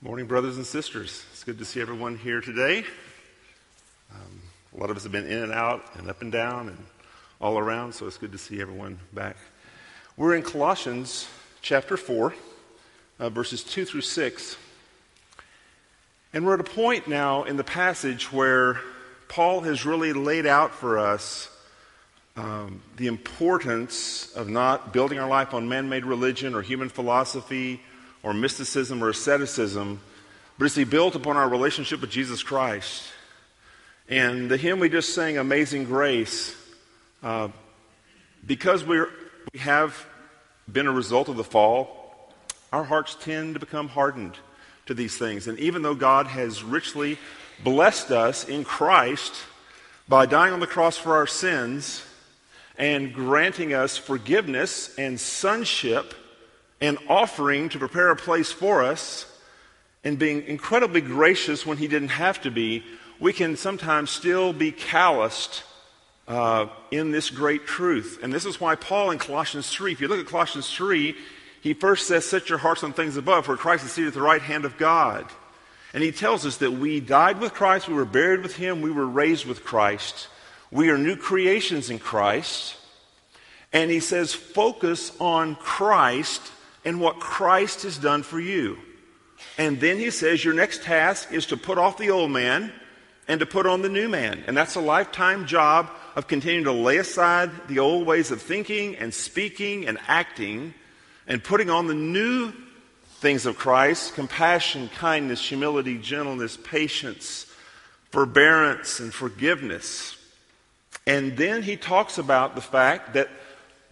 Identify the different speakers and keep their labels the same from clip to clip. Speaker 1: Morning, brothers and sisters. It's good to see everyone here today. Um, a lot of us have been in and out and up and down and all around, so it's good to see everyone back. We're in Colossians chapter 4, uh, verses 2 through 6. And we're at a point now in the passage where Paul has really laid out for us um, the importance of not building our life on man made religion or human philosophy or mysticism or asceticism, but it's built upon our relationship with Jesus Christ. And the hymn we just sang, Amazing Grace, uh, because we we have been a result of the fall, our hearts tend to become hardened to these things. And even though God has richly blessed us in Christ by dying on the cross for our sins and granting us forgiveness and sonship and offering to prepare a place for us and being incredibly gracious when he didn't have to be, we can sometimes still be calloused uh, in this great truth. And this is why Paul in Colossians 3, if you look at Colossians 3, he first says, Set your hearts on things above, where Christ is seated at the right hand of God. And he tells us that we died with Christ, we were buried with him, we were raised with Christ. We are new creations in Christ. And he says, Focus on Christ and what Christ has done for you. And then he says, Your next task is to put off the old man and to put on the new man. And that's a lifetime job of continuing to lay aside the old ways of thinking and speaking and acting and putting on the new things of Christ compassion, kindness, humility, gentleness, patience, forbearance, and forgiveness. And then he talks about the fact that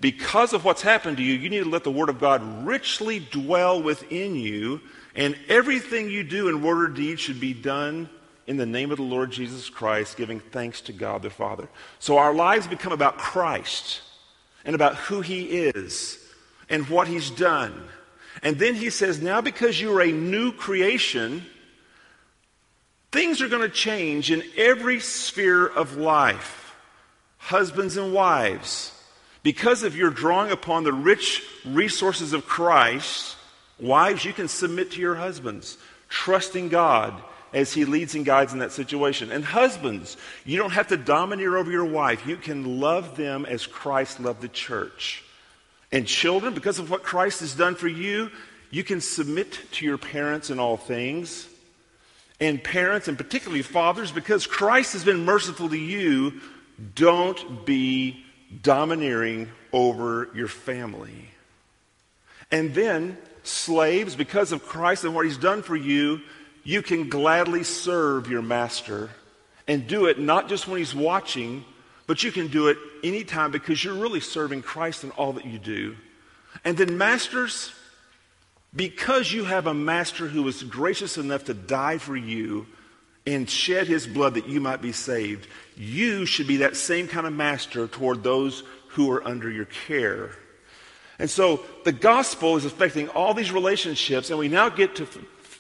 Speaker 1: because of what's happened to you, you need to let the Word of God richly dwell within you, and everything you do in word or deed should be done in the name of the Lord Jesus Christ, giving thanks to God the Father. So our lives become about Christ and about who He is and what He's done. And then He says, Now because you're a new creation, things are going to change in every sphere of life. Husbands and wives because of your drawing upon the rich resources of Christ, wives, you can submit to your husbands, trusting God as he leads and guides in that situation. And husbands, you don't have to domineer over your wife. You can love them as Christ loved the church. And children, because of what Christ has done for you, you can submit to your parents in all things. And parents, and particularly fathers, because Christ has been merciful to you, don't be domineering over your family. And then, slaves, because of Christ and what he's done for you, you can gladly serve your master and do it not just when he's watching, but you can do it anytime because you're really serving Christ in all that you do. And then, masters, because you have a master who is gracious enough to die for you, and shed his blood that you might be saved, you should be that same kind of master toward those who are under your care. And so the gospel is affecting all these relationships, and we now get to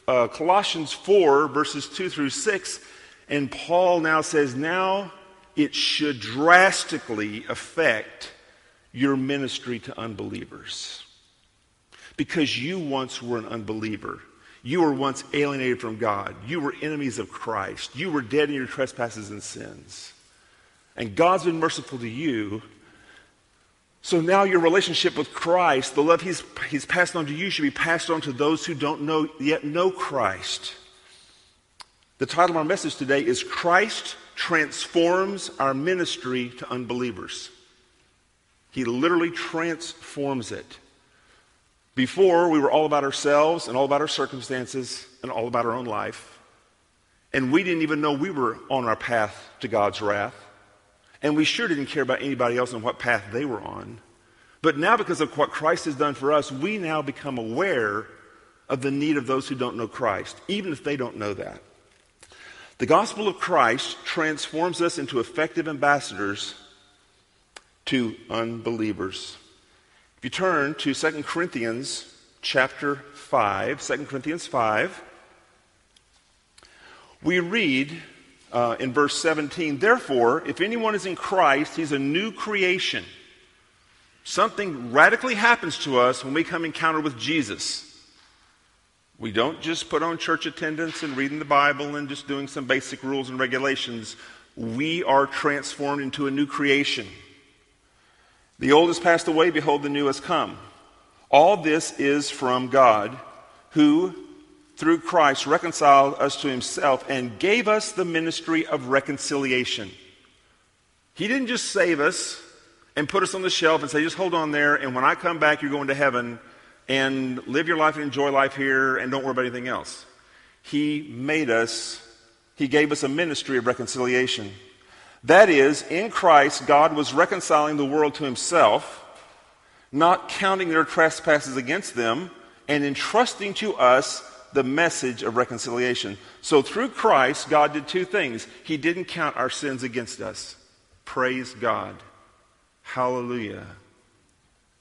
Speaker 1: uh, Colossians 4, verses 2 through 6, and Paul now says, Now it should drastically affect your ministry to unbelievers. Because you once were an unbeliever. You were once alienated from God. You were enemies of Christ. You were dead in your trespasses and sins. And God's been merciful to you. So now your relationship with Christ, the love he's, he's passed on to you, should be passed on to those who don't know, yet know Christ. The title of our message today is Christ Transforms Our Ministry to Unbelievers. He literally transforms it. Before, we were all about ourselves and all about our circumstances and all about our own life. And we didn't even know we were on our path to God's wrath. And we sure didn't care about anybody else and what path they were on. But now, because of what Christ has done for us, we now become aware of the need of those who don't know Christ, even if they don't know that. The gospel of Christ transforms us into effective ambassadors to unbelievers you turn to 2 Corinthians chapter 5, 2 Corinthians 5, we read uh, in verse 17, Therefore, if anyone is in Christ, he's a new creation. Something radically happens to us when we come encounter with Jesus. We don't just put on church attendance and reading the Bible and just doing some basic rules and regulations. We are transformed into a new creation. The old has passed away, behold, the new has come. All this is from God, who, through Christ, reconciled us to himself and gave us the ministry of reconciliation. He didn't just save us and put us on the shelf and say, just hold on there, and when I come back, you're going to heaven and live your life and enjoy life here and don't worry about anything else. He made us, He gave us a ministry of reconciliation. That is, in Christ, God was reconciling the world to himself, not counting their trespasses against them, and entrusting to us the message of reconciliation. So through Christ, God did two things. He didn't count our sins against us. Praise God. Hallelujah.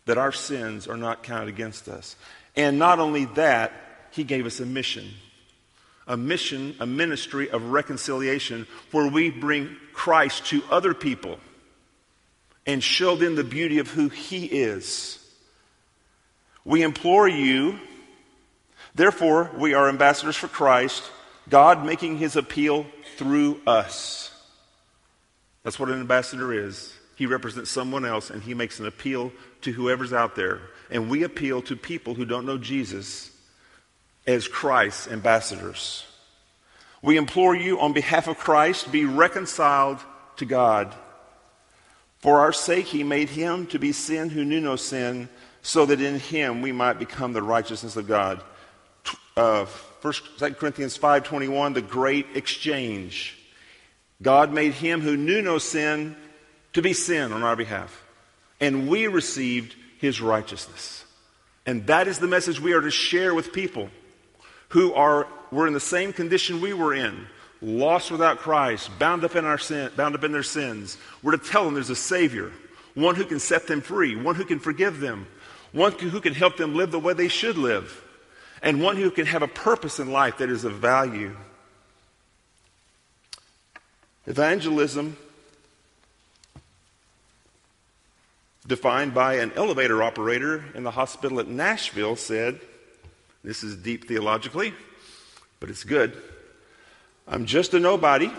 Speaker 1: That our sins are not counted against us. And not only that, He gave us a mission a mission, a ministry of reconciliation where we bring Christ to other people and show them the beauty of who he is. We implore you, therefore, we are ambassadors for Christ, God making his appeal through us. That's what an ambassador is. He represents someone else and he makes an appeal to whoever's out there. And we appeal to people who don't know Jesus as Christ's ambassadors. We implore you on behalf of Christ, be reconciled to God. For our sake, he made him to be sin who knew no sin, so that in him we might become the righteousness of God. Uh, 1 2 Corinthians 5.21, the great exchange. God made him who knew no sin to be sin on our behalf, and we received his righteousness. And that is the message we are to share with people who are, were in the same condition we were in, lost without Christ, bound up in, our sin, bound up in their sins. We're to tell them there's a Savior, one who can set them free, one who can forgive them, one who can help them live the way they should live, and one who can have a purpose in life that is of value. Evangelism, defined by an elevator operator in the hospital at Nashville, said, this is deep theologically, but it's good. I'm just a nobody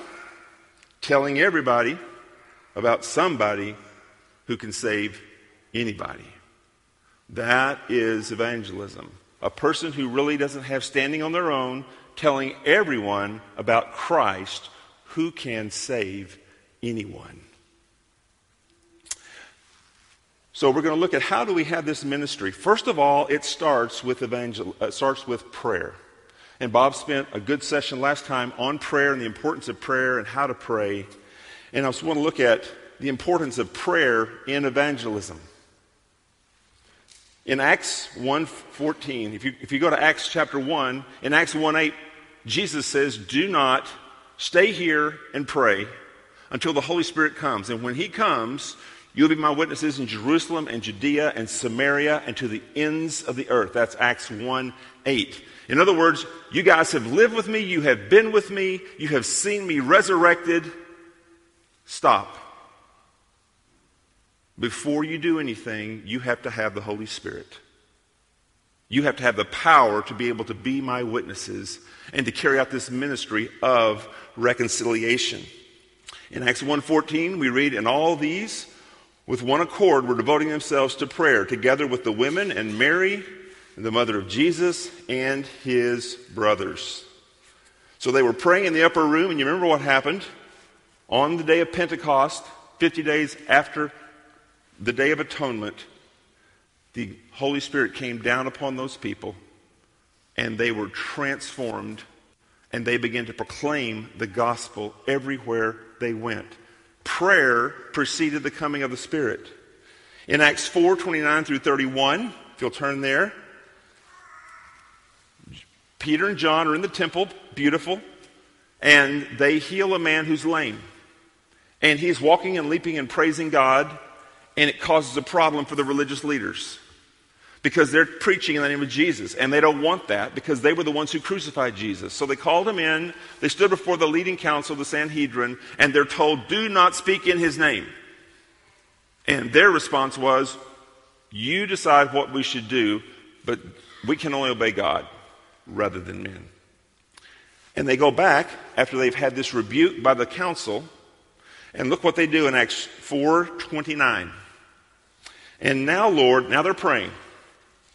Speaker 1: telling everybody about somebody who can save anybody. That is evangelism. A person who really doesn't have standing on their own, telling everyone about Christ who can save anyone. So we're going to look at how do we have this ministry. First of all, it starts with evangel- it uh, starts with prayer. And Bob spent a good session last time on prayer and the importance of prayer and how to pray. And I just want to look at the importance of prayer in evangelism. In Acts 1.14, if you, if you go to Acts chapter 1, in Acts 1.8, Jesus says, do not stay here and pray until the Holy Spirit comes. And when he comes, You'll be my witnesses in Jerusalem and Judea and Samaria and to the ends of the earth. That's Acts 1 8. In other words, you guys have lived with me, you have been with me, you have seen me resurrected. Stop. Before you do anything, you have to have the Holy Spirit. You have to have the power to be able to be my witnesses and to carry out this ministry of reconciliation. In Acts 1:14, we read, "In all these with one accord were devoting themselves to prayer, together with the women and Mary, the mother of Jesus, and his brothers. So they were praying in the upper room, and you remember what happened? On the day of Pentecost, 50 days after the Day of Atonement, the Holy Spirit came down upon those people, and they were transformed, and they began to proclaim the gospel everywhere they went prayer preceded the coming of the Spirit. In Acts 4 29 through 31, if you'll turn there, Peter and John are in the temple, beautiful, and they heal a man who's lame. And he's walking and leaping and praising God, and it causes a problem for the religious leaders because they're preaching in the name of Jesus. And they don't want that because they were the ones who crucified Jesus. So they called him in. They stood before the leading council, the Sanhedrin, and they're told, do not speak in his name. And their response was, you decide what we should do, but we can only obey God rather than men. And they go back after they've had this rebuke by the council. And look what they do in Acts 4 29. And now, Lord, now they're praying.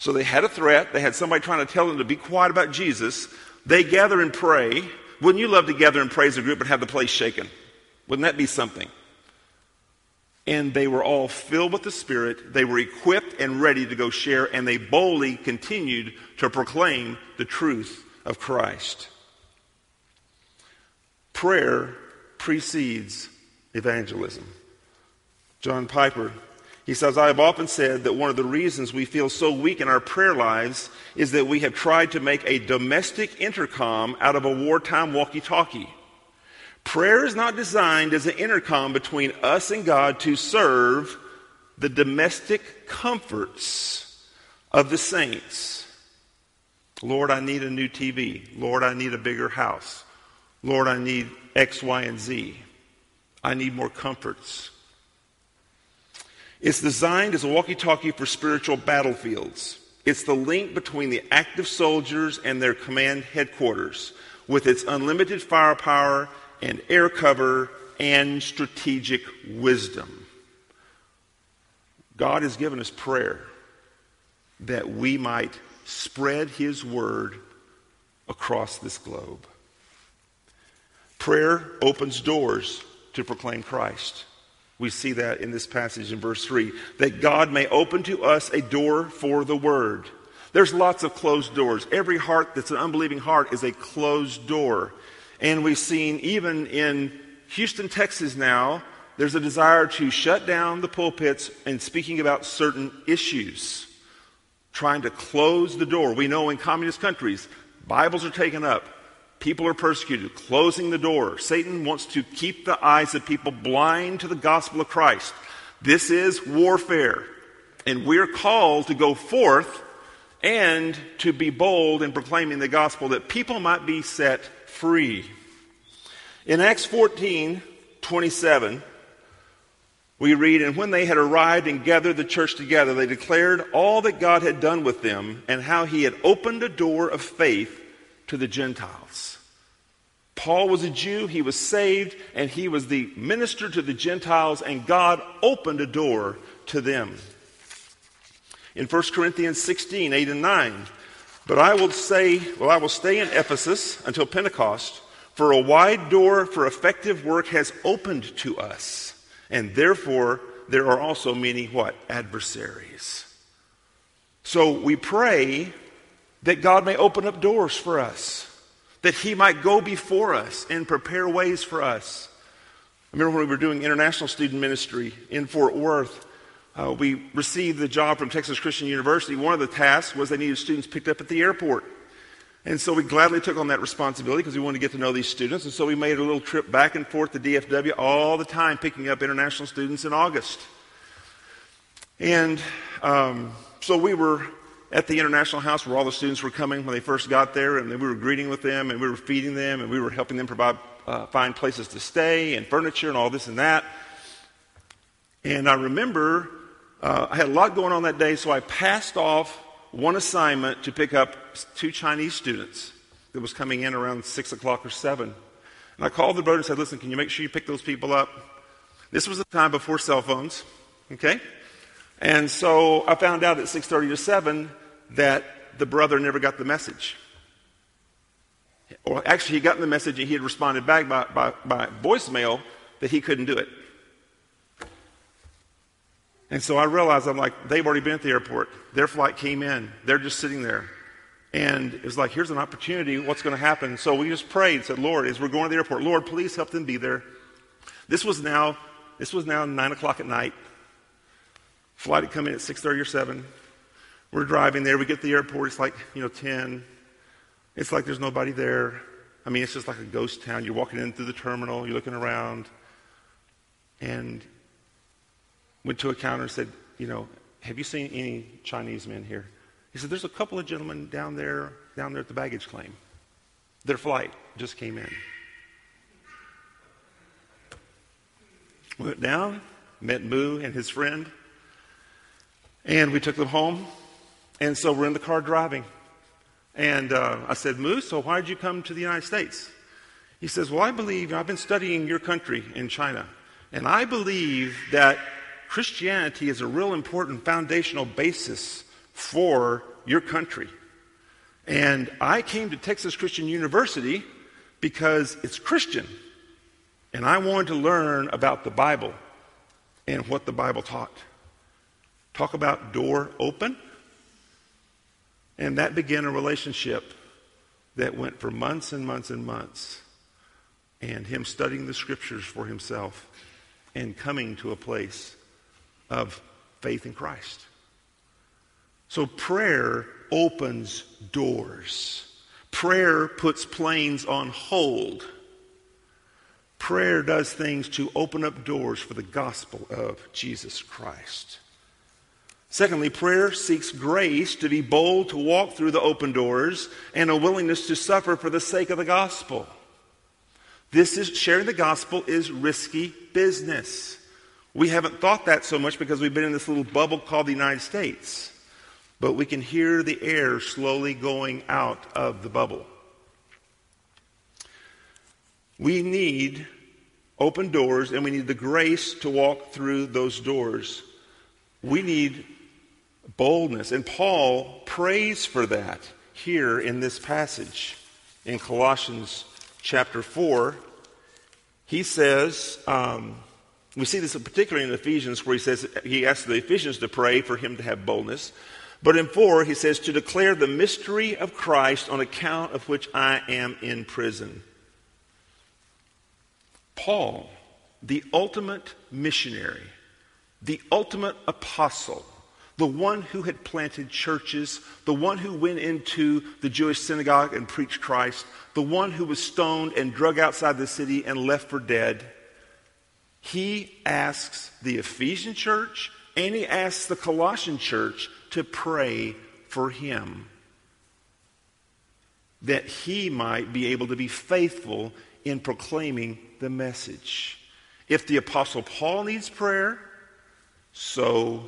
Speaker 1: So they had a threat. They had somebody trying to tell them to be quiet about Jesus. They gather and pray. Wouldn't you love to gather and praise a group and have the place shaken? Wouldn't that be something? And they were all filled with the Spirit. They were equipped and ready to go share, and they boldly continued to proclaim the truth of Christ. Prayer precedes evangelism. John Piper he says, I have often said that one of the reasons we feel so weak in our prayer lives is that we have tried to make a domestic intercom out of a wartime walkie talkie. Prayer is not designed as an intercom between us and God to serve the domestic comforts of the saints. Lord, I need a new TV. Lord, I need a bigger house. Lord, I need X, Y, and Z. I need more comforts. It's designed as a walkie talkie for spiritual battlefields. It's the link between the active soldiers and their command headquarters, with its unlimited firepower and air cover and strategic wisdom. God has given us prayer that we might spread His word across this globe. Prayer opens doors to proclaim Christ. We see that in this passage in verse 3 that God may open to us a door for the word. There's lots of closed doors. Every heart that's an unbelieving heart is a closed door. And we've seen even in Houston, Texas now, there's a desire to shut down the pulpits and speaking about certain issues, trying to close the door. We know in communist countries, Bibles are taken up, People are persecuted, closing the door. Satan wants to keep the eyes of people blind to the gospel of Christ. This is warfare. And we're called to go forth and to be bold in proclaiming the gospel that people might be set free. In Acts 14 27, we read, And when they had arrived and gathered the church together, they declared all that God had done with them and how he had opened a door of faith to the Gentiles. Paul was a Jew, he was saved, and he was the minister to the Gentiles, and God opened a door to them. In 1 Corinthians 16, 8 and 9, but I will say, well, I will stay in Ephesus until Pentecost, for a wide door for effective work has opened to us, and therefore there are also many what? Adversaries. So we pray that God may open up doors for us, that He might go before us and prepare ways for us. I remember when we were doing international student ministry in Fort Worth, uh, we received the job from Texas Christian University. One of the tasks was they needed students picked up at the airport. And so we gladly took on that responsibility because we wanted to get to know these students. And so we made a little trip back and forth to DFW all the time, picking up international students in August. And um, so we were at the International House where all the students were coming when they first got there, and we were greeting with them, and we were feeding them, and we were helping them provide, uh, find places to stay and furniture and all this and that. And I remember uh, I had a lot going on that day, so I passed off one assignment to pick up two Chinese students that was coming in around 6 o'clock or 7. And I called the brother and said, Listen, can you make sure you pick those people up? This was the time before cell phones, okay? And so I found out at 6.30 to 7 that the brother never got the message. Or actually, he got the message and he had responded back by, by, by voicemail that he couldn't do it. And so I realized, I'm like, they've already been at the airport. Their flight came in. They're just sitting there. And it was like, here's an opportunity. What's going to happen? So we just prayed and said, Lord, as we're going to the airport, Lord, please help them be there. This was now, this was now nine o'clock at night. Flight had come in at 6.30 or 7. We're driving there. We get to the airport. It's like, you know, 10. It's like there's nobody there. I mean, it's just like a ghost town. You're walking in through the terminal. You're looking around. And went to a counter and said, you know, have you seen any Chinese men here? He said, there's a couple of gentlemen down there, down there at the baggage claim. Their flight just came in. Went down, met Moo and his friend, and we took them home. And so we're in the car driving. And uh, I said, Moose, so why did you come to the United States? He says, Well, I believe, I've been studying your country in China, and I believe that Christianity is a real important foundational basis for your country. And I came to Texas Christian University because it's Christian, and I wanted to learn about the Bible and what the Bible taught. Talk about door open. And that began a relationship that went for months and months and months. And him studying the scriptures for himself and coming to a place of faith in Christ. So prayer opens doors. Prayer puts planes on hold. Prayer does things to open up doors for the gospel of Jesus Christ. Secondly, prayer seeks grace to be bold to walk through the open doors and a willingness to suffer for the sake of the gospel. This is sharing the gospel is risky business. We haven't thought that so much because we've been in this little bubble called the United States. But we can hear the air slowly going out of the bubble. We need open doors and we need the grace to walk through those doors. We need boldness. And Paul prays for that here in this passage in Colossians chapter 4. He says, um, we see this particularly in Ephesians where he says he asks the Ephesians to pray for him to have boldness. But in 4, he says, to declare the mystery of Christ on account of which I am in prison. Paul, the ultimate missionary, the ultimate apostle, the one who had planted churches, the one who went into the Jewish synagogue and preached Christ, the one who was stoned and drug outside the city and left for dead, he asks the Ephesian church and he asks the Colossian church to pray for him that he might be able to be faithful in proclaiming the message. If the Apostle Paul needs prayer, so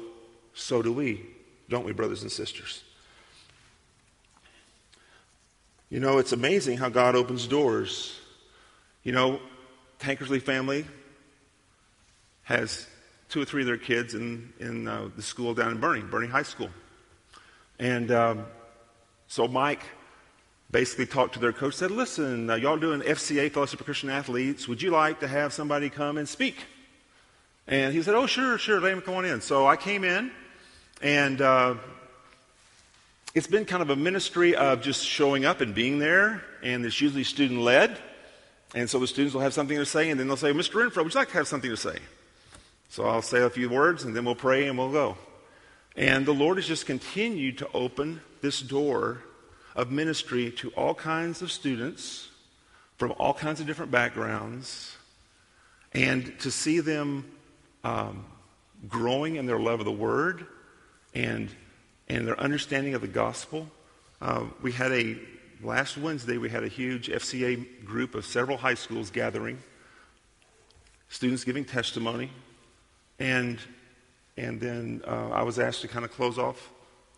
Speaker 1: so do we, don't we, brothers and sisters? You know, it's amazing how God opens doors. You know, Tankersley family has two or three of their kids in, in uh, the school down in Burning, Burning High School. And um, so Mike basically talked to their coach, said, Listen, uh, y'all doing FCA, Fellowship of Christian Athletes. Would you like to have somebody come and speak? And he said, Oh, sure, sure, let him come on in. So I came in, and uh, it's been kind of a ministry of just showing up and being there, and it's usually student led. And so the students will have something to say, and then they'll say, Mr. Renfro, would you like to have something to say? So I'll say a few words, and then we'll pray and we'll go. And the Lord has just continued to open this door of ministry to all kinds of students from all kinds of different backgrounds, and to see them um, growing in their love of the Word and, and their understanding of the gospel. Uh, we had a, last Wednesday, we had a huge FCA group of several high schools gathering, students giving testimony, and, and then uh, I was asked to kind of close off,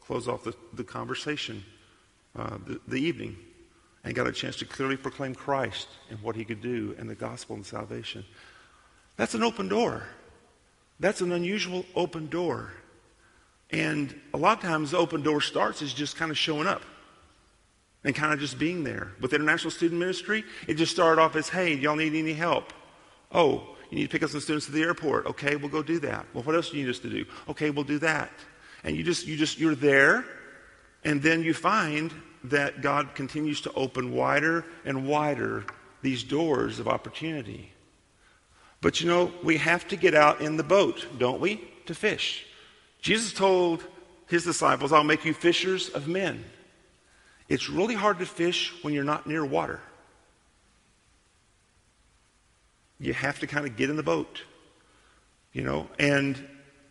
Speaker 1: close off the, the conversation uh, the, the evening and got a chance to clearly proclaim Christ and what he could do and the gospel and salvation. That's an open door. That's an unusual open door. And a lot of times, the open door starts is just kind of showing up and kind of just being there. With International Student Ministry, it just started off as, hey, y'all need any help? Oh, you need to pick up some students at the airport. Okay, we'll go do that. Well, what else do you need us to do? Okay, we'll do that. And you just, you just, you're there, and then you find that God continues to open wider and wider these doors of opportunity. But you know, we have to get out in the boat, don't we, to fish. Jesus told his disciples, I'll make you fishers of men. It's really hard to fish when you're not near water. You have to kind of get in the boat, you know. And,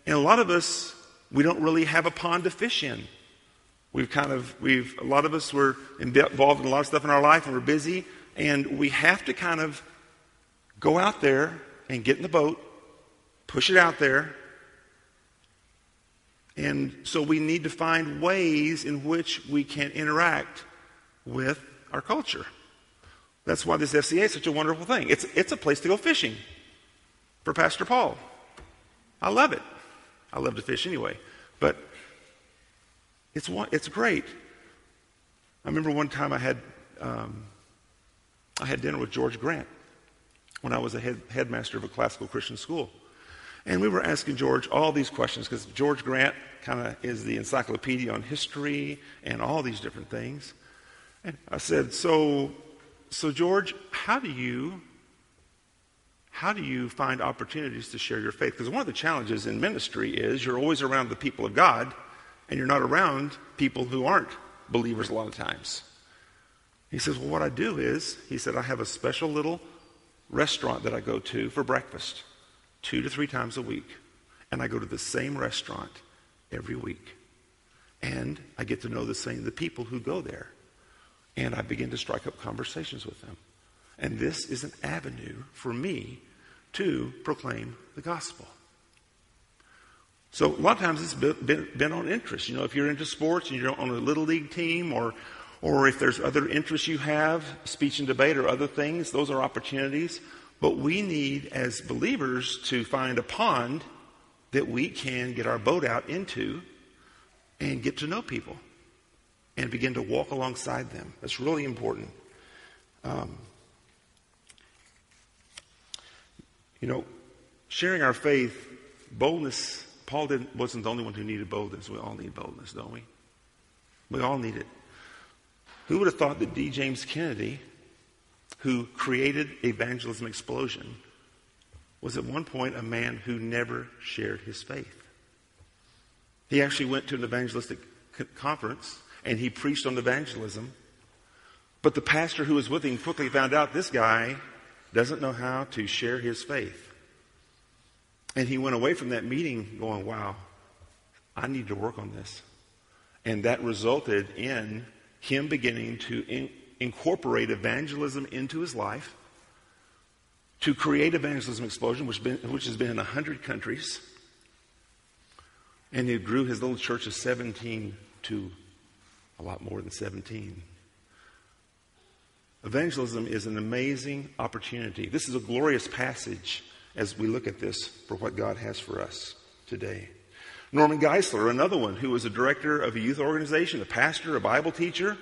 Speaker 1: and a lot of us, we don't really have a pond to fish in. We've kind of, we've, a lot of us were involved in a lot of stuff in our life and we're busy, and we have to kind of go out there and get in the boat, push it out there, and so we need to find ways in which we can interact with our culture. That's why this FCA is such a wonderful thing. It's, it's a place to go fishing for Pastor Paul. I love it. I love to fish anyway, but it's, it's great. I remember one time I had, um, I had dinner with George Grant when I was a head, headmaster of a classical Christian school. And we were asking George all these questions because George Grant kind of is the encyclopedia on history and all these different things. And I said, "So, so George, how do you how do you find opportunities to share your faith? Because one of the challenges in ministry is you're always around the people of God and you're not around people who aren't believers a lot of times. He says, Well, what I do is, he said, I have a special little restaurant that I go to for breakfast two to three times a week, and I go to the same restaurant every week. And I get to know the same the people who go there. And I begin to strike up conversations with them. And this is an avenue for me to proclaim the gospel. So a lot of times it's been, been, on interest. You know, if you're into sports and you're on a little league team or or if there's other interests you have, speech and debate or other things, those are opportunities. But we need, as believers, to find a pond that we can get our boat out into and get to know people and begin to walk alongside them. That's really important. Um, you know, sharing our faith, boldness, Paul wasn't the only one who needed boldness. We all need boldness, don't we? We all need it. Who would have thought that D. James Kennedy who created evangelism explosion was at one point a man who never shared his faith. He actually went to an evangelistic conference and he preached on evangelism. But the pastor who was with him quickly found out this guy doesn't know how to share his faith. And he went away from that meeting going, wow, I need to work on this. And that resulted in him beginning to incorporate evangelism into his life to create Evangelism Explosion, which, been, which has been in 100 countries. And he grew his little church of 17 to a lot more than 17. Evangelism is an amazing opportunity. This is a glorious passage as we look at this for what God has for us today. Norman Geisler, another one who was a director of a youth organization, a pastor, a Bible teacher,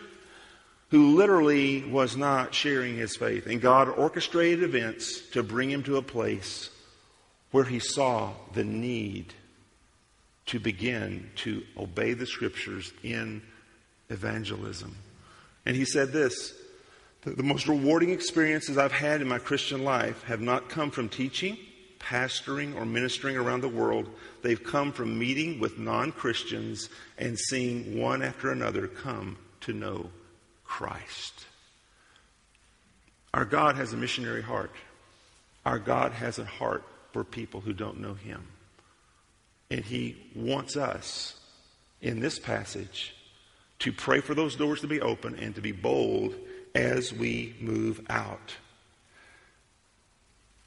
Speaker 1: who literally was not sharing his faith. And God orchestrated events to bring him to a place where he saw the need to begin to obey the scriptures in evangelism. And he said this the most rewarding experiences I've had in my Christian life have not come from teaching, pastoring, or ministering around the world. They've come from meeting with non Christians and seeing one after another come to know Christ. Our God has a missionary heart. Our God has a heart for people who don't know Him. And He wants us in this passage to pray for those doors to be open and to be bold as we move out.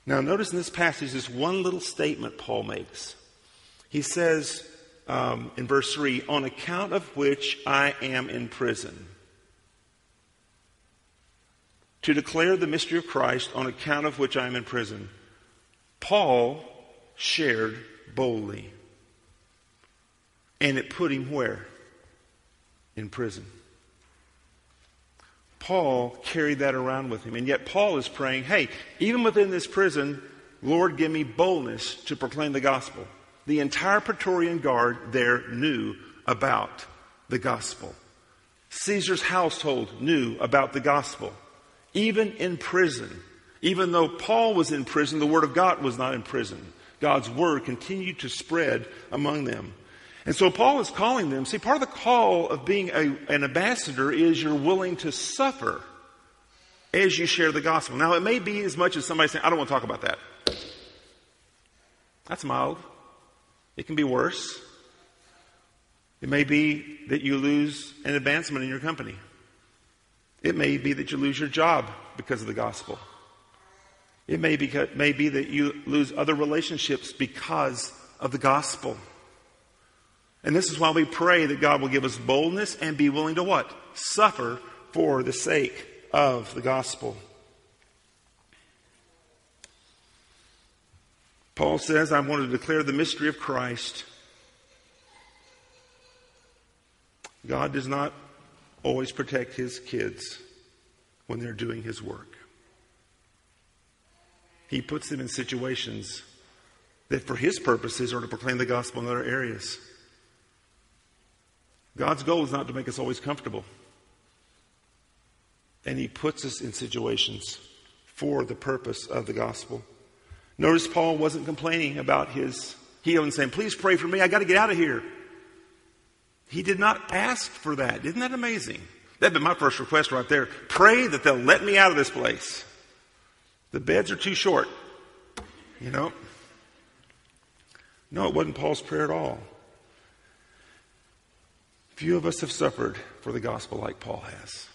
Speaker 1: Now, notice in this passage this one little statement Paul makes. He says um, in verse 3 On account of which I am in prison to declare the mystery of Christ on account of which I am in prison. Paul shared boldly. And it put him where? In prison. Paul carried that around with him. And yet Paul is praying, hey, even within this prison, Lord, give me boldness to proclaim the gospel. The entire Praetorian Guard there knew about the gospel. Caesar's household knew about the gospel even in prison. Even though Paul was in prison, the Word of God was not in prison. God's Word continued to spread among them. And so Paul is calling them. See, part of the call of being a, an ambassador is you're willing to suffer as you share the gospel. Now, it may be as much as somebody saying, I don't want to talk about that. That's mild. It can be worse. It may be that you lose an advancement in your company. It may be that you lose your job because of the gospel. It may be, may be that you lose other relationships because of the gospel. And this is why we pray that God will give us boldness and be willing to what? Suffer for the sake of the gospel. Paul says, I want to declare the mystery of Christ. God does not always protect his kids when they're doing his work. He puts them in situations that, for his purposes, are to proclaim the gospel in other areas. God's goal is not to make us always comfortable. And he puts us in situations for the purpose of the gospel. Notice Paul wasn't complaining about his healing, saying, Please pray for me. I got to get out of here. He did not ask for that. Isn't that amazing? that would be my first request right there. Pray that they'll let me out of this place. The beds are too short. You know? No, it wasn't Paul's prayer at all. Few of us have suffered for the gospel like Paul has.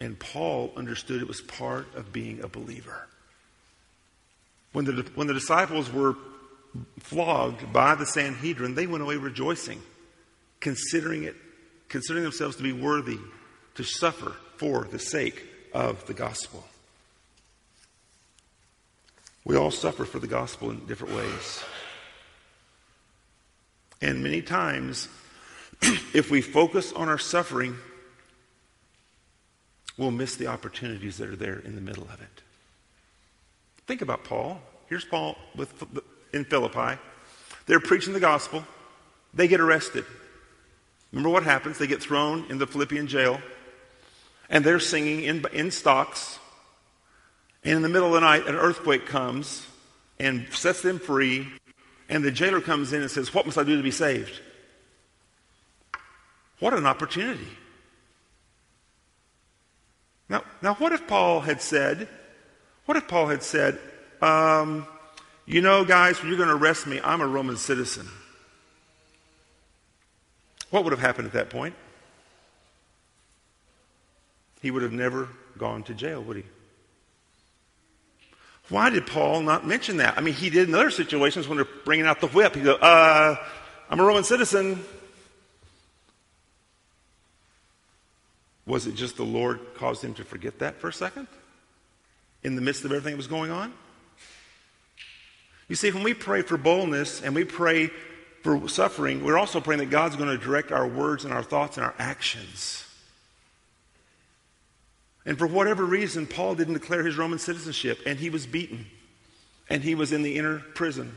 Speaker 1: And Paul understood it was part of being a believer. When the, when the disciples were flogged by the Sanhedrin, they went away rejoicing considering it, considering themselves to be worthy to suffer for the sake of the gospel. We all suffer for the gospel in different ways. And many times, if we focus on our suffering, we'll miss the opportunities that are there in the middle of it. Think about Paul. Here's Paul with, in Philippi. They're preaching the gospel, they get arrested. Remember what happens? They get thrown in the Philippian jail, and they're singing in, in stocks. And in the middle of the night, an earthquake comes and sets them free. And the jailer comes in and says, What must I do to be saved? What an opportunity. Now, now what if Paul had said, What if Paul had said, um, You know, guys, when you're going to arrest me, I'm a Roman citizen. What would have happened at that point? He would have never gone to jail, would he? Why did Paul not mention that? I mean, he did in other situations when they're bringing out the whip. He go, uh, I'm a Roman citizen. Was it just the Lord caused him to forget that for a second? In the midst of everything that was going on? You see, when we pray for boldness and we pray for suffering, we're also praying that God's going to direct our words and our thoughts and our actions. And for whatever reason, Paul didn't declare his Roman citizenship, and he was beaten, and he was in the inner prison,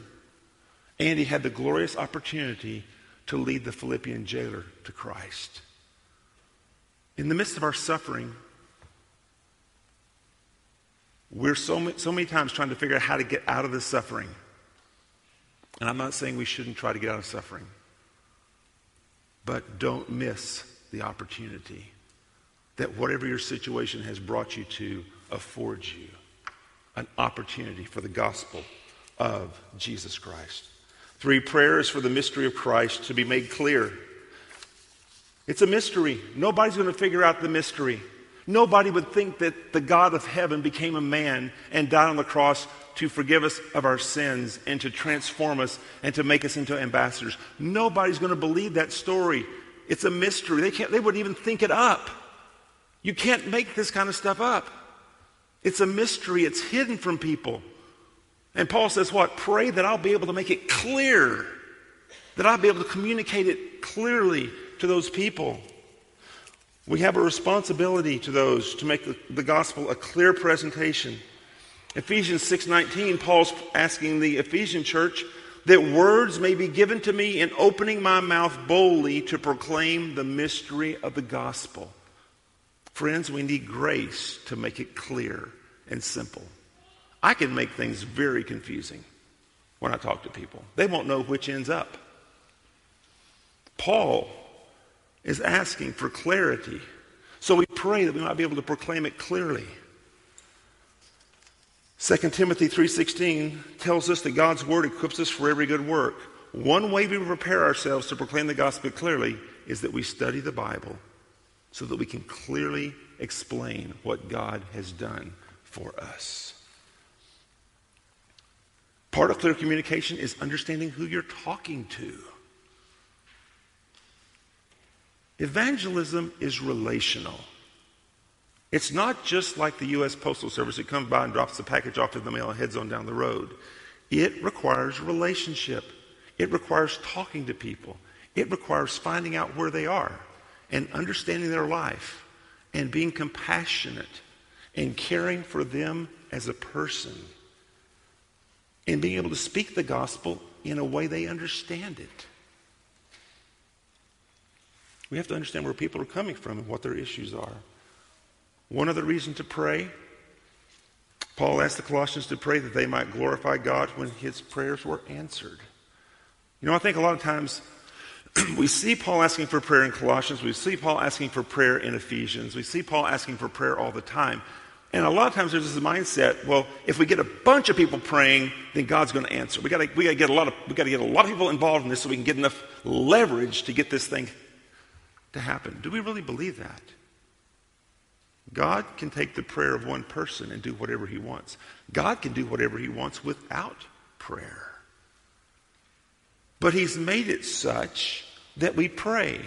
Speaker 1: and he had the glorious opportunity to lead the Philippian jailer to Christ. In the midst of our suffering, we're so, so many times trying to figure out how to get out of the suffering. And I'm not saying we shouldn't try to get out of suffering, but don't miss the opportunity that whatever your situation has brought you to affords you an opportunity for the gospel of Jesus Christ. Three prayers for the mystery of Christ to be made clear. It's a mystery. Nobody's going to figure out the mystery. Nobody would think that the God of heaven became a man and died on the cross to forgive us of our sins and to transform us and to make us into ambassadors. Nobody's going to believe that story. It's a mystery. They, can't, they wouldn't even think it up. You can't make this kind of stuff up. It's a mystery, it's hidden from people. And Paul says, What? Pray that I'll be able to make it clear, that I'll be able to communicate it clearly to those people. We have a responsibility to those to make the, the gospel a clear presentation. Ephesians 6:19 Paul's asking the Ephesian church that words may be given to me in opening my mouth boldly to proclaim the mystery of the gospel. Friends, we need grace to make it clear and simple. I can make things very confusing when I talk to people. They won't know which ends up. Paul is asking for clarity. So we pray that we might be able to proclaim it clearly. 2 Timothy 3:16 tells us that God's word equips us for every good work. One way we prepare ourselves to proclaim the gospel clearly is that we study the Bible so that we can clearly explain what God has done for us. Part of clear communication is understanding who you're talking to. Evangelism is relational. It's not just like the U.S. Postal Service that comes by and drops the package off in the mail and heads on down the road. It requires relationship. It requires talking to people. It requires finding out where they are and understanding their life and being compassionate and caring for them as a person and being able to speak the gospel in a way they understand it. We have to understand where people are coming from and what their issues are. One other reason to pray Paul asked the Colossians to pray that they might glorify God when his prayers were answered. You know, I think a lot of times we see Paul asking for prayer in Colossians, we see Paul asking for prayer in Ephesians, we see Paul asking for prayer all the time. And a lot of times there's this mindset, well, if we get a bunch of people praying, then God's going to answer. We got to got to get a lot of we got to get a lot of people involved in this so we can get enough leverage to get this thing to happen. Do we really believe that? God can take the prayer of one person and do whatever he wants. God can do whatever he wants without prayer. But he's made it such that we pray.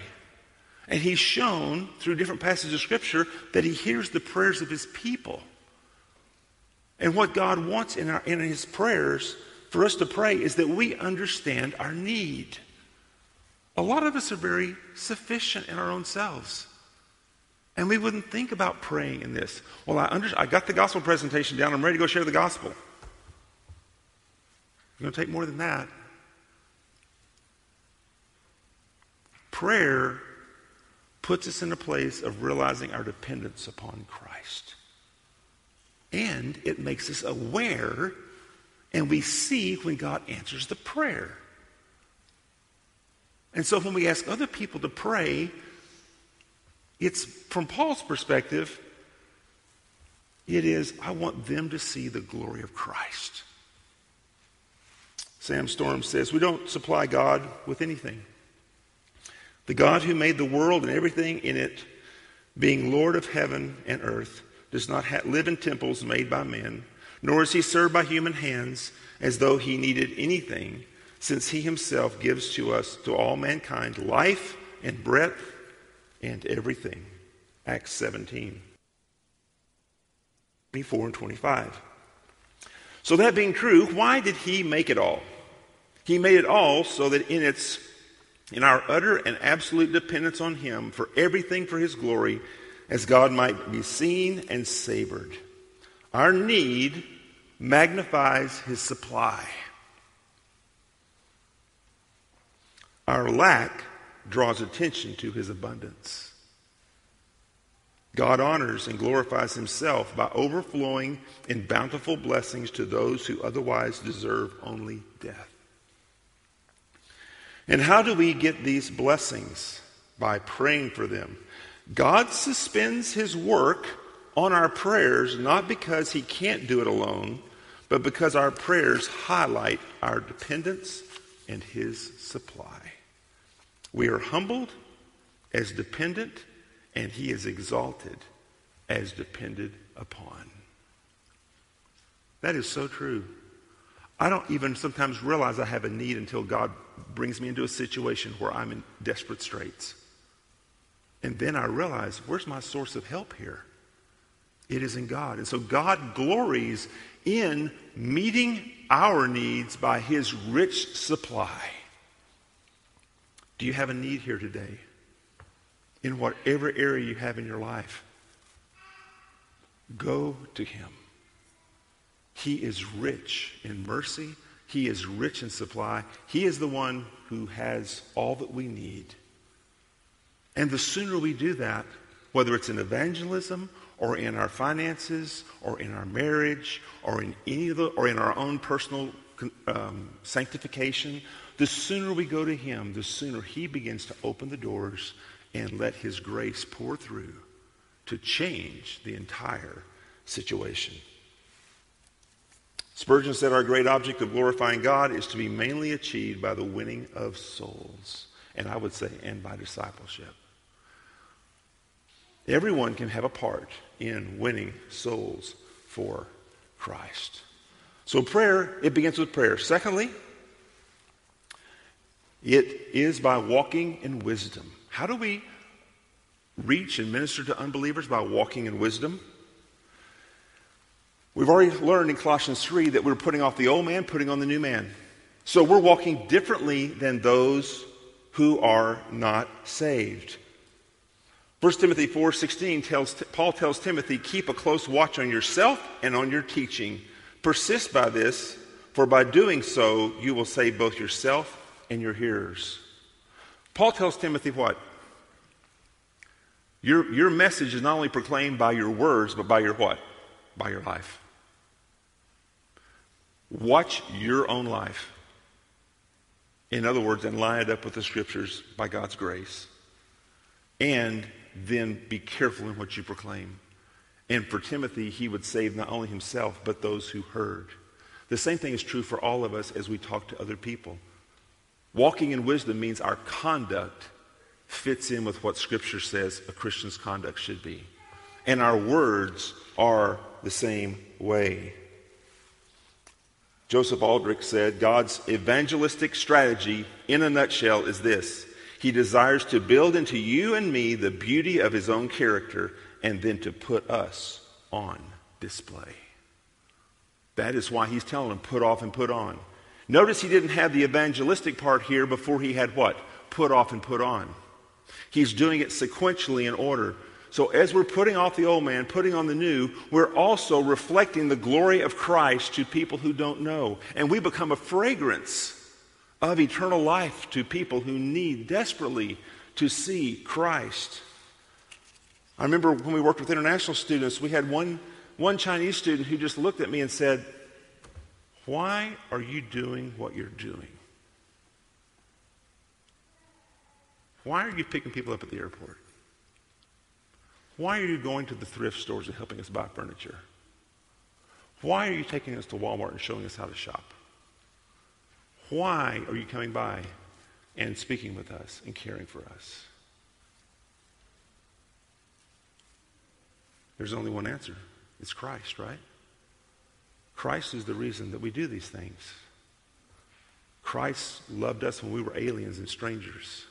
Speaker 1: And he's shown through different passages of scripture that he hears the prayers of his people. And what God wants in, our, in his prayers for us to pray is that we understand our need. A lot of us are very sufficient in our own selves. And we wouldn't think about praying in this. Well, I, under- I got the gospel presentation down. I'm ready to go share the gospel. You're going to take more than that. Prayer puts us in a place of realizing our dependence upon Christ. And it makes us aware, and we see when God answers the prayer. And so when we ask other people to pray, it's from Paul's perspective, it is, I want them to see the glory of Christ. Sam Storm says, We don't supply God with anything. The God who made the world and everything in it, being Lord of heaven and earth, does not ha- live in temples made by men, nor is he served by human hands as though he needed anything, since he himself gives to us, to all mankind, life and breath and everything. Acts 17 24 and 25. So, that being true, why did he make it all? He made it all so that in its in our utter and absolute dependence on him for everything for his glory as God might be seen and savored. Our need magnifies his supply. Our lack draws attention to his abundance. God honors and glorifies himself by overflowing in bountiful blessings to those who otherwise deserve only death. And how do we get these blessings? By praying for them. God suspends his work on our prayers not because he can't do it alone, but because our prayers highlight our dependence and his supply. We are humbled as dependent, and he is exalted as depended upon. That is so true. I don't even sometimes realize I have a need until God brings me into a situation where I'm in desperate straits. And then I realize, where's my source of help here? It is in God. And so God glories in meeting our needs by his rich supply. Do you have a need here today? In whatever area you have in your life, go to him. He is rich in mercy. He is rich in supply. He is the one who has all that we need. And the sooner we do that, whether it's in evangelism or in our finances or in our marriage or in any of the, or in our own personal um, sanctification the sooner we go to Him, the sooner He begins to open the doors and let His grace pour through to change the entire situation. Spurgeon said, Our great object of glorifying God is to be mainly achieved by the winning of souls. And I would say, and by discipleship. Everyone can have a part in winning souls for Christ. So prayer, it begins with prayer. Secondly, it is by walking in wisdom. How do we reach and minister to unbelievers? By walking in wisdom. We've already learned in Colossians 3 that we're putting off the old man, putting on the new man. So we're walking differently than those who are not saved. 1 Timothy 4:16 tells Paul tells Timothy, "Keep a close watch on yourself and on your teaching. Persist by this, for by doing so you will save both yourself and your hearers. Paul tells Timothy what? Your, your message is not only proclaimed by your words, but by your what? By your life. Watch your own life. In other words, and line it up with the scriptures by God's grace. And then be careful in what you proclaim. And for Timothy, he would save not only himself, but those who heard. The same thing is true for all of us as we talk to other people. Walking in wisdom means our conduct fits in with what Scripture says a Christian's conduct should be. And our words are the same way. Joseph Aldrich said God's evangelistic strategy, in a nutshell, is this He desires to build into you and me the beauty of His own character and then to put us on display. That is why He's telling them, put off and put on. Notice he didn't have the evangelistic part here before he had what? Put off and put on. He's doing it sequentially in order. So as we're putting off the old man, putting on the new, we're also reflecting the glory of Christ to people who don't know. And we become a fragrance of eternal life to people who need desperately to see Christ. I remember when we worked with international students, we had one, one Chinese student who just looked at me and said, why are you doing what you're doing? Why are you picking people up at the airport? Why are you going to the thrift stores and helping us buy furniture? Why are you taking us to Walmart and showing us how to shop? Why are you coming by and speaking with us and caring for us? There's only one answer it's Christ, right? Christ is the reason that we do these things. Christ loved us when we were aliens and strangers.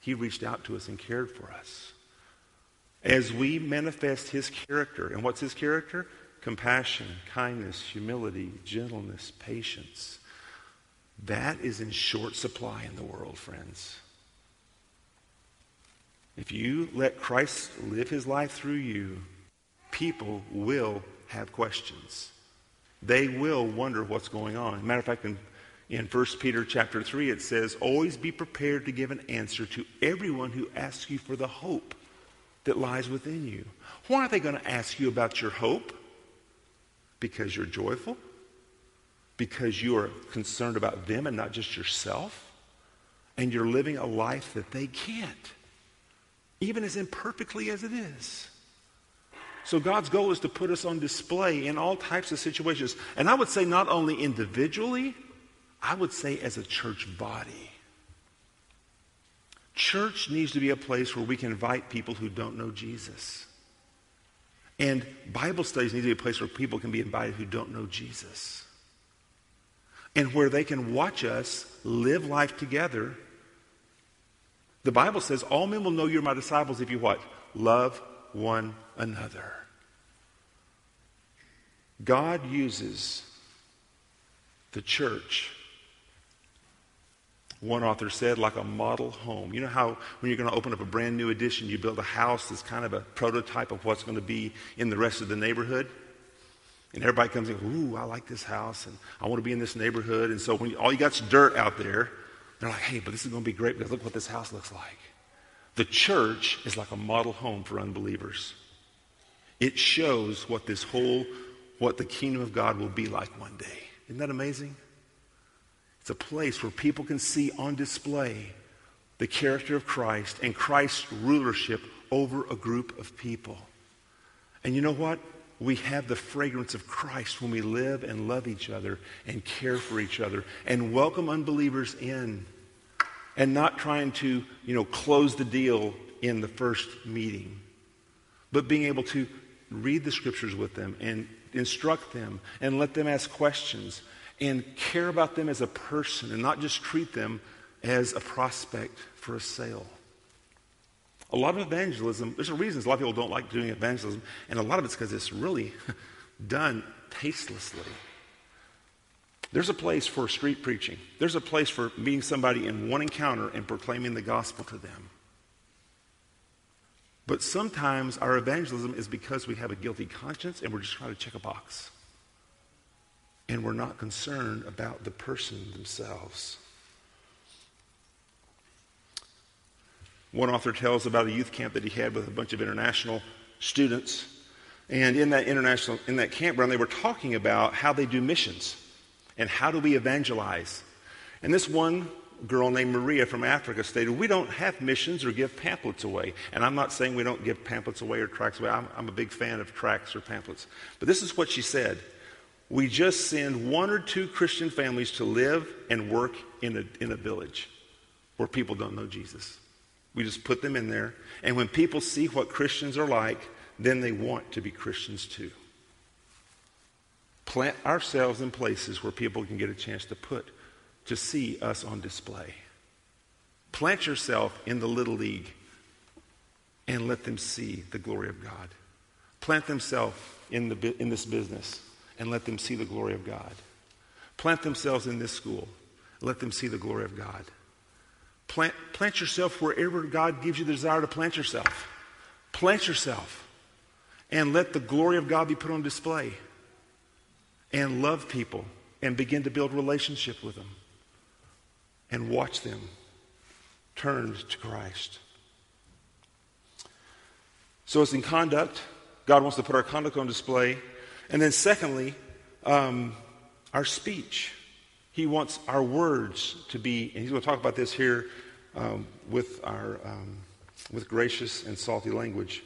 Speaker 1: He reached out to us and cared for us. As we manifest his character, and what's his character? Compassion, kindness, humility, gentleness, patience. That is in short supply in the world, friends. If you let Christ live his life through you, people will have questions. They will wonder what's going on. matter of fact, in, in 1 Peter chapter 3, it says, Always be prepared to give an answer to everyone who asks you for the hope that lies within you. Why are they going to ask you about your hope? Because you're joyful? Because you are concerned about them and not just yourself? And you're living a life that they can't, even as imperfectly as it is. So God's goal is to put us on display in all types of situations. And I would say not only individually, I would say as a church body. Church needs to be a place where we can invite people who don't know Jesus. And Bible studies need to be a place where people can be invited who don't know Jesus. And where they can watch us live life together. The Bible says, All men will know you're my disciples if you what? Love one another. God uses the church, one author said, like a model home. You know how when you're going to open up a brand new addition, you build a house that's kind of a prototype of what's going to be in the rest of the neighborhood? And everybody comes in, ooh, I like this house, and I want to be in this neighborhood. And so when you, all you got's dirt out there, they're like, hey, but this is going to be great because look what this house looks like. The church is like a model home for unbelievers. It shows what this whole what the kingdom of God will be like one day. Isn't that amazing? It's a place where people can see on display the character of Christ and Christ's rulership over a group of people. And you know what? We have the fragrance of Christ when we live and love each other and care for each other and welcome unbelievers in and not trying to, you know, close the deal in the first meeting, but being able to read the scriptures with them and instruct them and let them ask questions and care about them as a person and not just treat them as a prospect for a sale. A lot of evangelism, there's a reason a lot of people don't like doing evangelism, and a lot of it's because it's really done tastelessly. There's a place for street preaching. There's a place for meeting somebody in one encounter and proclaiming the gospel to them. But sometimes our evangelism is because we have a guilty conscience and we're just trying to check a box. And we're not concerned about the person themselves. One author tells about a youth camp that he had with a bunch of international students. And in that international, in that campground, they were talking about how they do missions and how do we evangelize. And this one girl named Maria from Africa stated, We don't have missions or give pamphlets away. And I'm not saying we don't give pamphlets away or tracts away. I'm, I'm a big fan of tracts or pamphlets. But this is what she said We just send one or two Christian families to live and work in a, in a village where people don't know Jesus. We just put them in there. And when people see what Christians are like, then they want to be Christians too. Plant ourselves in places where people can get a chance to put to see us on display. Plant yourself in the little league and let them see the glory of God. Plant themselves in, the, in this business and let them see the glory of God. Plant themselves in this school. Let them see the glory of God. Plant, plant yourself wherever God gives you the desire to plant yourself. Plant yourself and let the glory of God be put on display. And love people and begin to build relationship with them and watch them turned to Christ. So it's in conduct. God wants to put our conduct on display. And then, secondly, um, our speech. He wants our words to be, and he's going to talk about this here um, with, our, um, with gracious and salty language.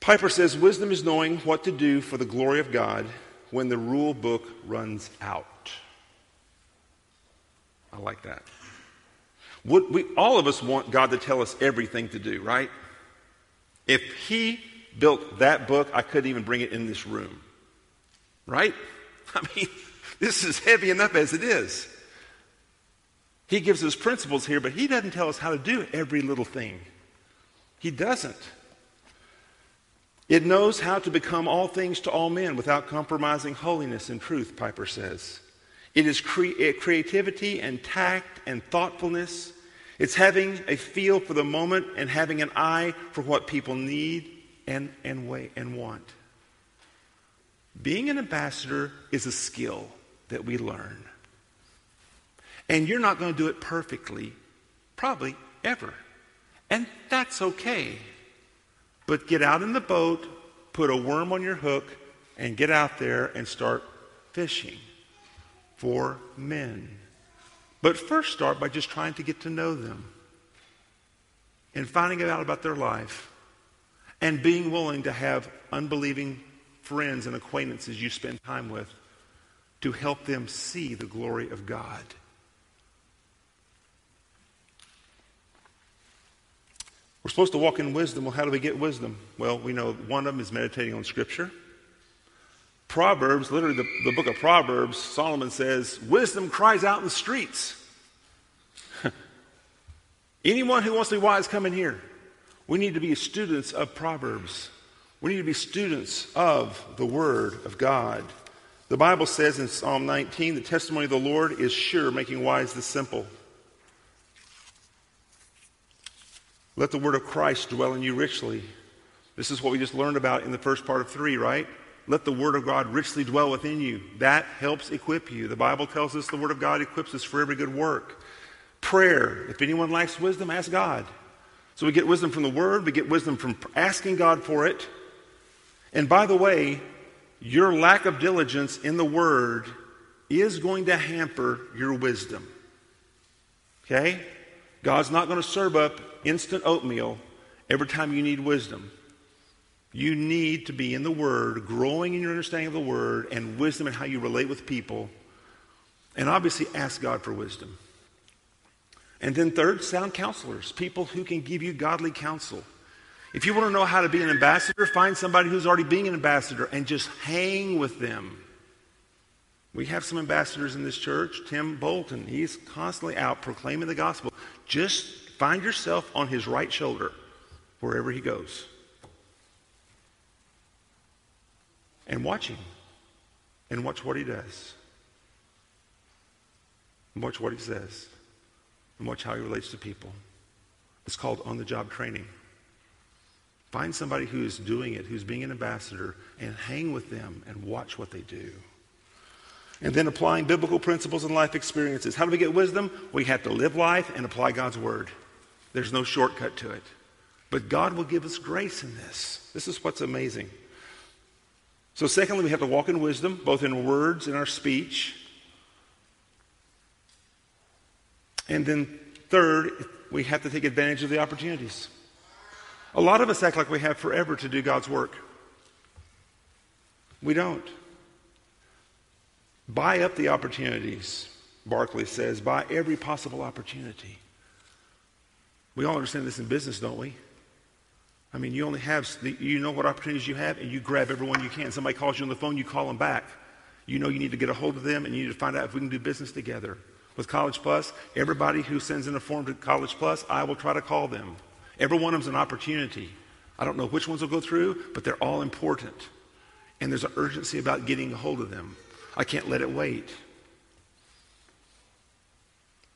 Speaker 1: Piper says, Wisdom is knowing what to do for the glory of God when the rule book runs out. I like that. we, all of us want God to tell us everything to do, right? If He built that book, I couldn't even bring it in this room, right? I mean, this is heavy enough as it is. He gives us principles here, but He doesn't tell us how to do every little thing. He doesn't. It knows how to become all things to all men without compromising holiness and truth, Piper says. It is cre- eh, creativity and tact and thoughtfulness. It's having a feel for the moment and having an eye for what people need and, and, way, and want. Being an ambassador is a skill that we learn. And you're not going to do it perfectly, probably ever. And that's okay. But get out in the boat, put a worm on your hook, and get out there and start fishing for men. But first, start by just trying to get to know them and finding out about their life and being willing to have unbelieving friends and acquaintances you spend time with to help them see the glory of God. We're supposed to walk in wisdom. Well, how do we get wisdom? Well, we know one of them is meditating on Scripture. Proverbs, literally the, the book of Proverbs, Solomon says, Wisdom cries out in the streets. Anyone who wants to be wise, come in here. We need to be students of Proverbs. We need to be students of the Word of God. The Bible says in Psalm 19, the testimony of the Lord is sure, making wise the simple. Let the word of Christ dwell in you richly. This is what we just learned about in the first part of three, right? Let the Word of God richly dwell within you. That helps equip you. The Bible tells us the Word of God equips us for every good work. Prayer. If anyone lacks wisdom, ask God. So we get wisdom from the Word, we get wisdom from asking God for it. And by the way, your lack of diligence in the Word is going to hamper your wisdom. Okay? God's not going to serve up instant oatmeal every time you need wisdom. You need to be in the Word, growing in your understanding of the Word and wisdom and how you relate with people. And obviously, ask God for wisdom. And then, third, sound counselors, people who can give you godly counsel. If you want to know how to be an ambassador, find somebody who's already being an ambassador and just hang with them. We have some ambassadors in this church. Tim Bolton, he's constantly out proclaiming the gospel. Just find yourself on his right shoulder wherever he goes. and watch him and watch what he does. And watch what he says. And watch how he relates to people. It's called on the job training. Find somebody who is doing it, who's being an ambassador, and hang with them and watch what they do. And then applying biblical principles and life experiences. How do we get wisdom? We have to live life and apply God's word. There's no shortcut to it. But God will give us grace in this. This is what's amazing. So, secondly, we have to walk in wisdom, both in words and our speech. And then, third, we have to take advantage of the opportunities. A lot of us act like we have forever to do God's work. We don't. Buy up the opportunities, Barclay says. Buy every possible opportunity. We all understand this in business, don't we? I mean, you only have, you know what opportunities you have, and you grab everyone you can. Somebody calls you on the phone, you call them back. You know you need to get a hold of them, and you need to find out if we can do business together. With College Plus, everybody who sends in a form to College Plus, I will try to call them. Every one of them's an opportunity. I don't know which ones will go through, but they're all important. And there's an urgency about getting a hold of them. I can't let it wait.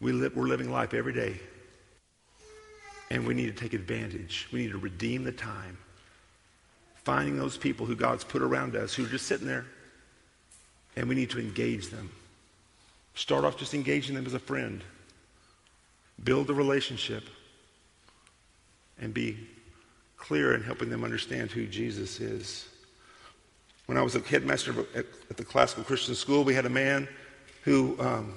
Speaker 1: We live, we're living life every day and we need to take advantage. We need to redeem the time. Finding those people who God's put around us who are just sitting there, and we need to engage them. Start off just engaging them as a friend, build a relationship, and be clear in helping them understand who Jesus is. When I was a headmaster at the classical Christian school, we had a man who. Um,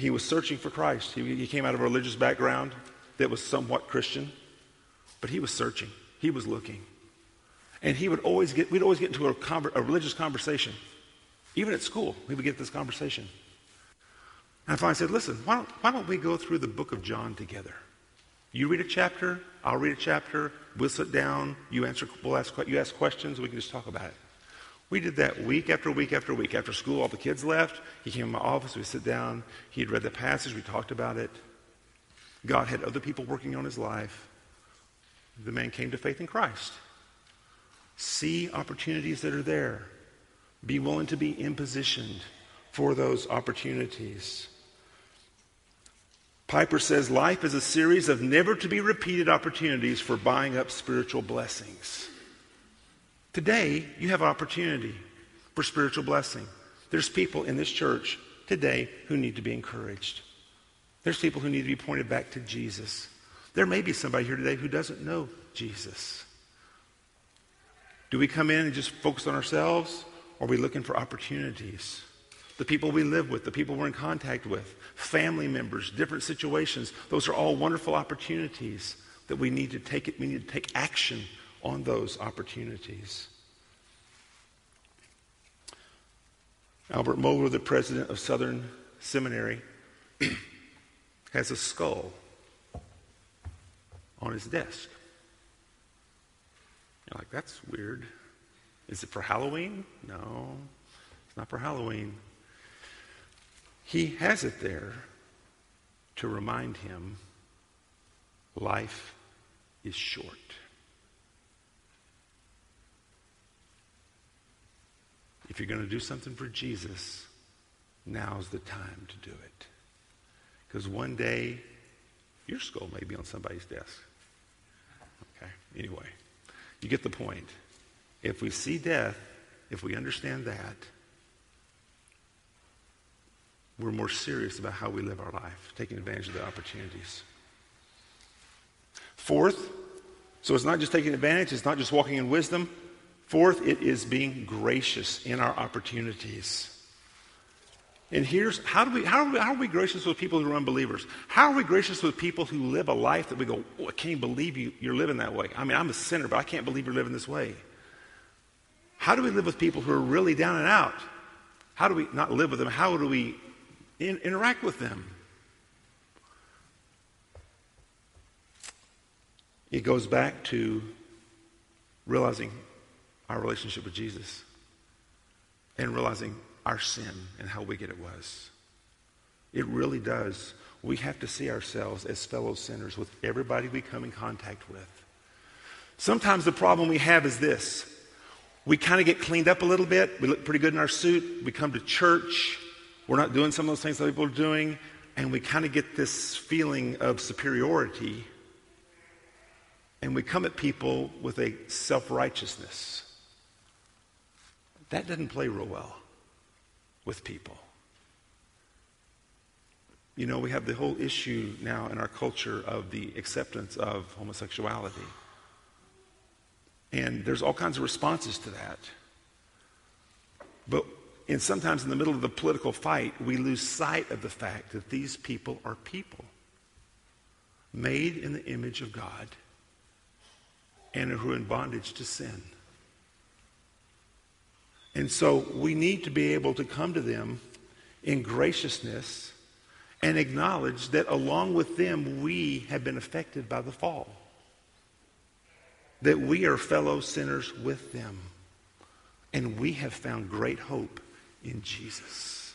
Speaker 1: he was searching for Christ. He, he came out of a religious background that was somewhat Christian, but he was searching. He was looking. And he would always get, we'd always get into a, conver- a religious conversation. Even at school, we would get this conversation. And I finally said, listen, why don't, why don't we go through the book of John together? You read a chapter, I'll read a chapter, we'll sit down, you answer, we'll ask, you ask questions, we can just talk about it. We did that week after week after week. After school, all the kids left. He came to my office. We sit down. He had read the passage. We talked about it. God had other people working on his life. The man came to faith in Christ. See opportunities that are there. Be willing to be impositioned for those opportunities. Piper says life is a series of never to be repeated opportunities for buying up spiritual blessings. Today, you have opportunity for spiritual blessing. There's people in this church today who need to be encouraged. There's people who need to be pointed back to Jesus. There may be somebody here today who doesn't know Jesus. Do we come in and just focus on ourselves? Or are we looking for opportunities? The people we live with, the people we're in contact with, family members, different situations, those are all wonderful opportunities that we need to take it, we need to take action on those opportunities. Albert Moeller, the president of Southern Seminary, has a skull on his desk. You're like, that's weird. Is it for Halloween? No, it's not for Halloween. He has it there to remind him life is short. If you're going to do something for Jesus, now's the time to do it. Because one day, your skull may be on somebody's desk. Okay? Anyway, you get the point. If we see death, if we understand that, we're more serious about how we live our life, taking advantage of the opportunities. Fourth, so it's not just taking advantage, it's not just walking in wisdom, Fourth, it is being gracious in our opportunities. And here's how do we how are we, how are we gracious with people who are unbelievers? How are we gracious with people who live a life that we go, oh, I can't believe you, you're living that way. I mean, I'm a sinner, but I can't believe you're living this way. How do we live with people who are really down and out? How do we not live with them? How do we in, interact with them? It goes back to realizing our relationship with Jesus and realizing our sin and how wicked it was. It really does. We have to see ourselves as fellow sinners with everybody we come in contact with. Sometimes the problem we have is this we kind of get cleaned up a little bit. We look pretty good in our suit. We come to church. We're not doing some of those things that people are doing. And we kind of get this feeling of superiority. And we come at people with a self righteousness. That doesn't play real well with people. You know, we have the whole issue now in our culture of the acceptance of homosexuality. And there's all kinds of responses to that. But and sometimes in the middle of the political fight, we lose sight of the fact that these people are people made in the image of God and who are in bondage to sin. And so we need to be able to come to them in graciousness and acknowledge that along with them, we have been affected by the fall, that we are fellow sinners with them, and we have found great hope in Jesus.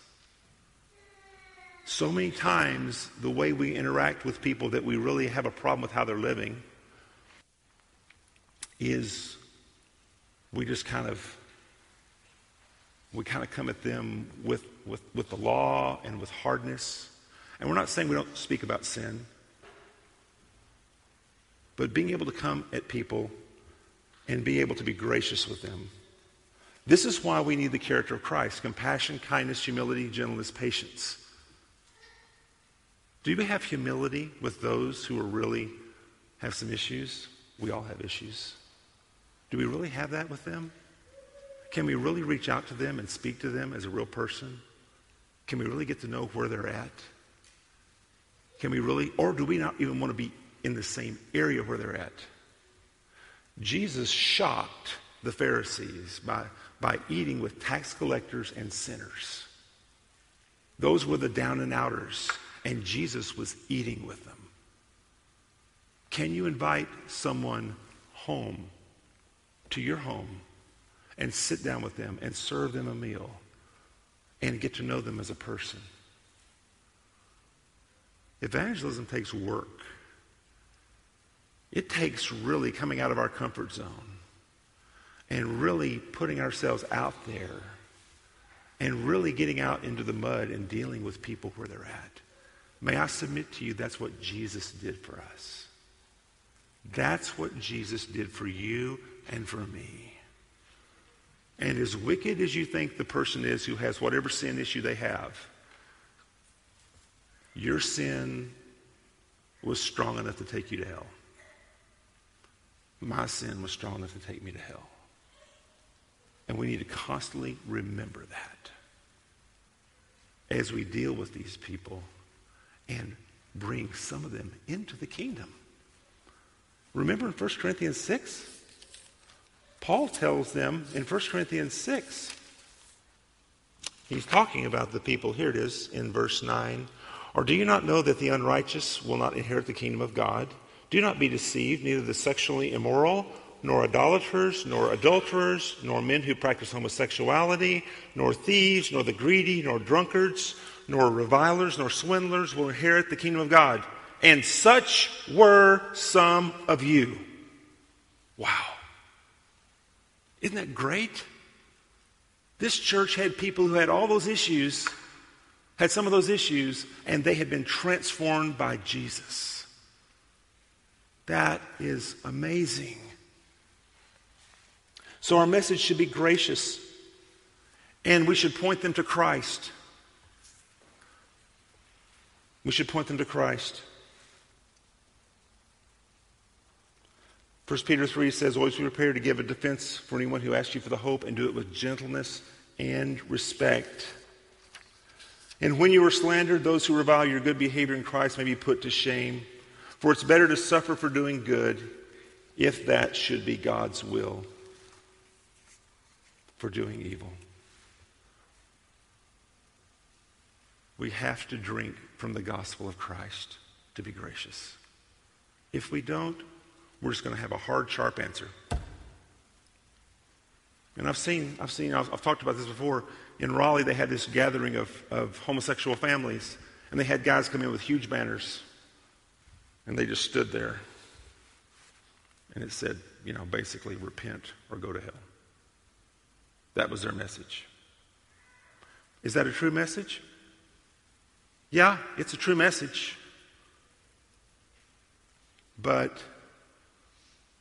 Speaker 1: So many times, the way we interact with people that we really have a problem with how they're living is we just kind of we kind of come at them with, with, with the law and with hardness. And we're not saying we don't speak about sin, but being able to come at people and be able to be gracious with them. This is why we need the character of Christ compassion, kindness, humility, gentleness, patience. Do we have humility with those who are really have some issues? We all have issues. Do we really have that with them? Can we really reach out to them and speak to them as a real person? Can we really get to know where they're at? Can we really, or do we not even want to be in the same area where they're at? Jesus shocked the Pharisees by, by eating with tax collectors and sinners. Those were the down and outers, and Jesus was eating with them. Can you invite someone home to your home and sit down with them and serve them a meal and get to know them as a person. Evangelism takes work. It takes really coming out of our comfort zone and really putting ourselves out there and really getting out into the mud and dealing with people where they're at. May I submit to you that's what Jesus did for us. That's what Jesus did for you and for me. And as wicked as you think the person is who has whatever sin issue they have, your sin was strong enough to take you to hell. My sin was strong enough to take me to hell. And we need to constantly remember that as we deal with these people and bring some of them into the kingdom. Remember in 1 Corinthians 6? Paul tells them in 1 Corinthians 6, he's talking about the people. Here it is in verse 9. Or do you not know that the unrighteous will not inherit the kingdom of God? Do not be deceived, neither the sexually immoral, nor idolaters, nor adulterers, nor men who practice homosexuality, nor thieves, nor the greedy, nor drunkards, nor revilers, nor swindlers will inherit the kingdom of God. And such were some of you. Wow. Isn't that great? This church had people who had all those issues, had some of those issues, and they had been transformed by Jesus. That is amazing. So, our message should be gracious, and we should point them to Christ. We should point them to Christ. 1 Peter 3 says, Always be prepared to give a defense for anyone who asks you for the hope, and do it with gentleness and respect. And when you are slandered, those who revile your good behavior in Christ may be put to shame. For it's better to suffer for doing good, if that should be God's will, for doing evil. We have to drink from the gospel of Christ to be gracious. If we don't, we're just going to have a hard, sharp answer. And I've seen, I've seen, I've, I've, talked about this before. In Raleigh, they had this gathering of, of homosexual families, and they had guys come in with huge banners, and they just stood there. And it said, you know, basically, repent or go to hell. That was their message. Is that a true message? Yeah, it's a true message. But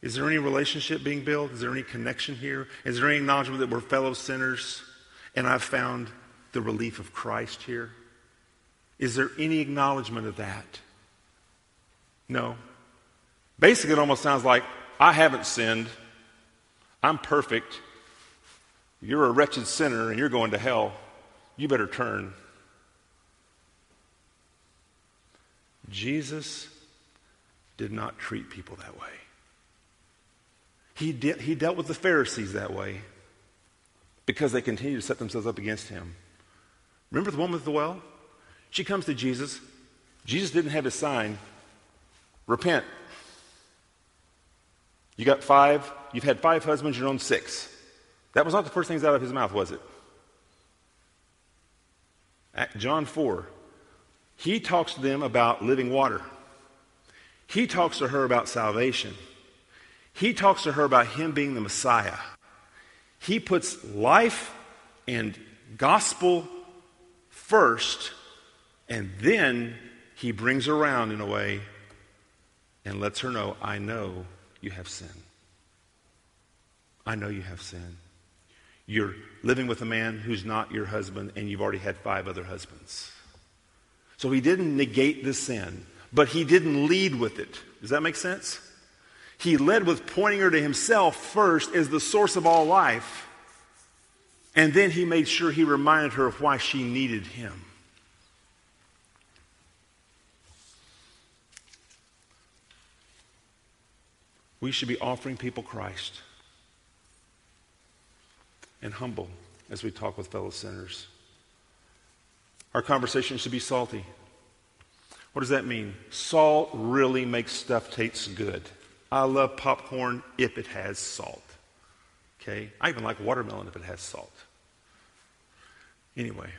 Speaker 1: is there any relationship being built? Is there any connection here? Is there any acknowledgement that we're fellow sinners and I've found the relief of Christ here? Is there any acknowledgement of that? No. Basically, it almost sounds like I haven't sinned. I'm perfect. You're a wretched sinner and you're going to hell. You better turn. Jesus did not treat people that way. He, de- he dealt with the Pharisees that way because they continued to set themselves up against him. Remember the woman at the well? She comes to Jesus. Jesus didn't have his sign repent. You got five, you've had five husbands, you're on six. That was not the first things out of his mouth, was it? At John 4, he talks to them about living water. He talks to her about salvation. He talks to her about him being the Messiah. He puts life and gospel first, and then he brings around in a way and lets her know, I know you have sin. I know you have sin. You're living with a man who's not your husband, and you've already had five other husbands. So he didn't negate the sin, but he didn't lead with it. Does that make sense? He led with pointing her to himself first as the source of all life. And then he made sure he reminded her of why she needed him. We should be offering people Christ and humble as we talk with fellow sinners. Our conversation should be salty. What does that mean? Salt really makes stuff taste good. I love popcorn if it has salt. Okay? I even like watermelon if it has salt. Anyway.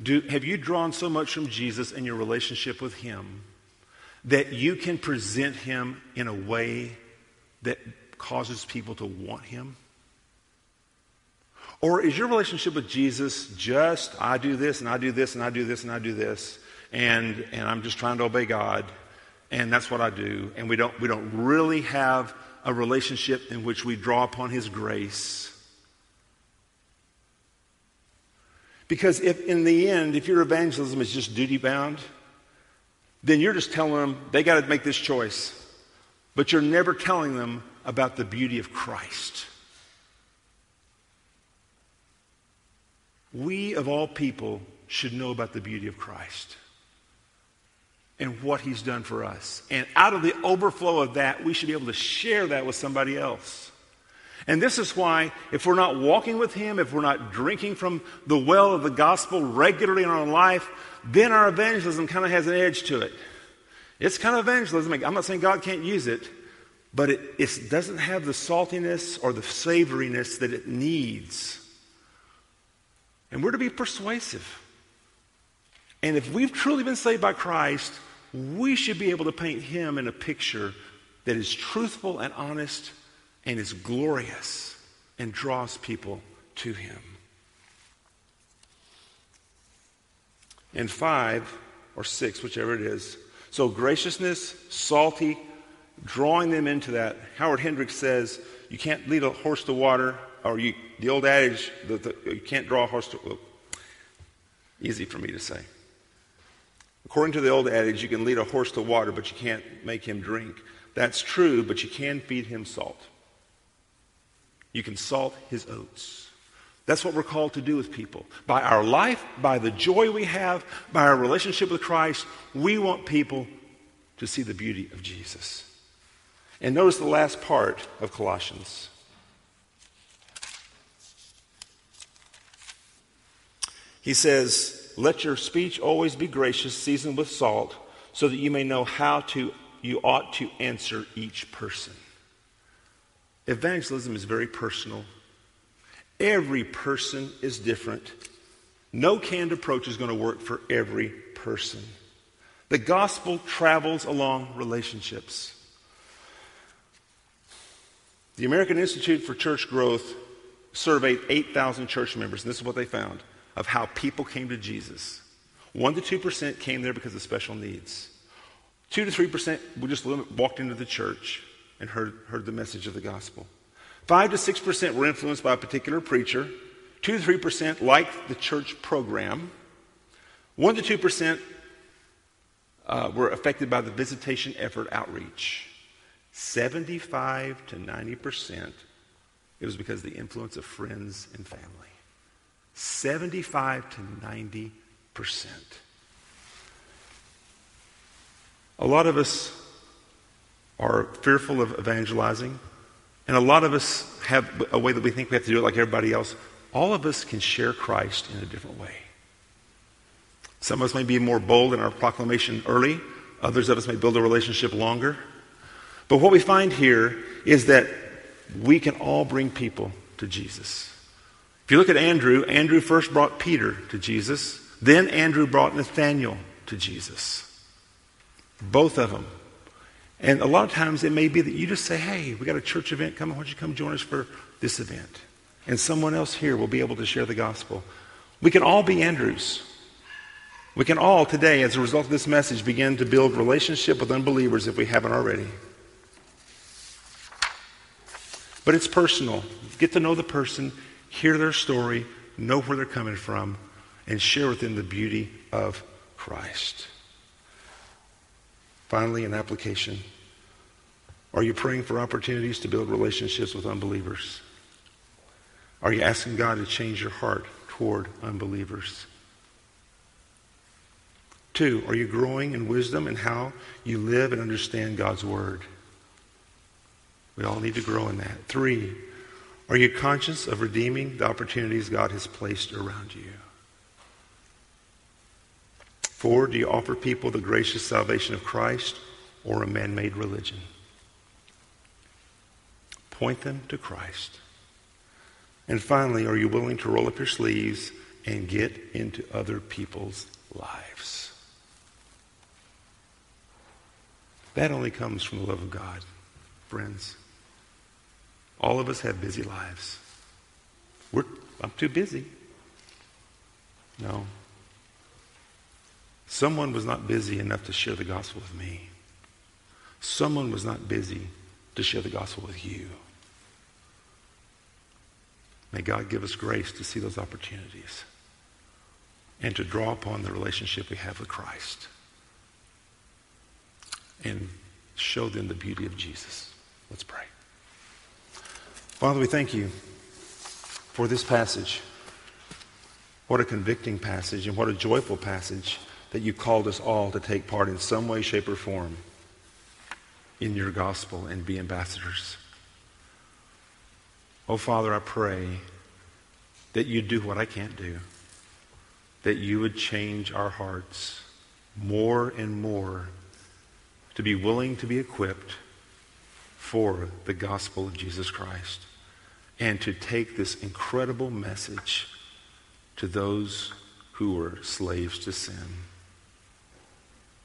Speaker 1: Do, have you drawn so much from Jesus in your relationship with Him that you can present Him in a way that causes people to want Him? Or is your relationship with Jesus just, I do this and I do this and I do this and I do this, and, and I'm just trying to obey God? and that's what I do. And we don't, we don't really have a relationship in which we draw upon His grace. Because if in the end, if your evangelism is just duty bound, then you're just telling them they got to make this choice. But you're never telling them about the beauty of Christ. We, of all people, should know about the beauty of Christ and what he's done for us. And out of the overflow of that, we should be able to share that with somebody else. And this is why, if we're not walking with Him, if we're not drinking from the well of the gospel regularly in our life, then our evangelism kind of has an edge to it. It's kind of evangelism. I'm not saying God can't use it, but it, it doesn't have the saltiness or the savoriness that it needs. And we're to be persuasive. And if we've truly been saved by Christ, we should be able to paint him in a picture that is truthful and honest and is glorious and draws people to him. And five or six, whichever it is. So graciousness, salty, drawing them into that. Howard Hendricks says, you can't lead a horse to water, or you, the old adage, the, the, you can't draw a horse to. Well, easy for me to say. According to the old adage, you can lead a horse to water, but you can't make him drink. That's true, but you can feed him salt. You can salt his oats. That's what we're called to do with people. By our life, by the joy we have, by our relationship with Christ, we want people to see the beauty of Jesus. And notice the last part of Colossians. He says, let your speech always be gracious, seasoned with salt, so that you may know how to, you ought to answer each person. Evangelism is very personal. Every person is different. No canned approach is going to work for every person. The gospel travels along relationships. The American Institute for Church Growth surveyed 8,000 church members, and this is what they found of how people came to Jesus. 1 to 2% came there because of special needs. 2 to 3% just walked into the church and heard, heard the message of the gospel. 5 to 6% were influenced by a particular preacher. 2 to 3% liked the church program. 1 to 2% uh, were affected by the visitation effort outreach. 75 to 90%, it was because of the influence of friends and family. 75 to 90 percent. A lot of us are fearful of evangelizing, and a lot of us have a way that we think we have to do it like everybody else. All of us can share Christ in a different way. Some of us may be more bold in our proclamation early, others of us may build a relationship longer. But what we find here is that we can all bring people to Jesus you look at Andrew, Andrew first brought Peter to Jesus, then Andrew brought Nathaniel to Jesus. Both of them. And a lot of times it may be that you just say, hey, we got a church event coming. Why don't you come join us for this event? And someone else here will be able to share the gospel. We can all be Andrews. We can all today, as a result of this message, begin to build relationship with unbelievers if we haven't already. But it's personal. Get to know the person hear their story, know where they're coming from, and share with them the beauty of Christ. Finally, an application. Are you praying for opportunities to build relationships with unbelievers? Are you asking God to change your heart toward unbelievers? Two, are you growing in wisdom and how you live and understand God's word? We all need to grow in that. Three, are you conscious of redeeming the opportunities God has placed around you? Four, do you offer people the gracious salvation of Christ or a man made religion? Point them to Christ. And finally, are you willing to roll up your sleeves and get into other people's lives? That only comes from the love of God, friends. All of us have busy lives. We're, I'm too busy. No. Someone was not busy enough to share the gospel with me. Someone was not busy to share the gospel with you. May God give us grace to see those opportunities and to draw upon the relationship we have with Christ and show them the beauty of Jesus. Let's pray. Father, we thank you for this passage. What a convicting passage and what a joyful passage that you called us all to take part in some way, shape, or form in your gospel and be ambassadors. Oh, Father, I pray that you do what I can't do, that you would change our hearts more and more to be willing to be equipped for the gospel of Jesus Christ and to take this incredible message to those who were slaves to sin.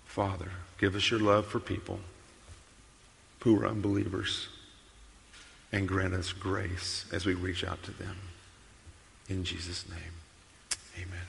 Speaker 1: Father, give us your love for people who are unbelievers and grant us grace as we reach out to them. In Jesus' name, amen.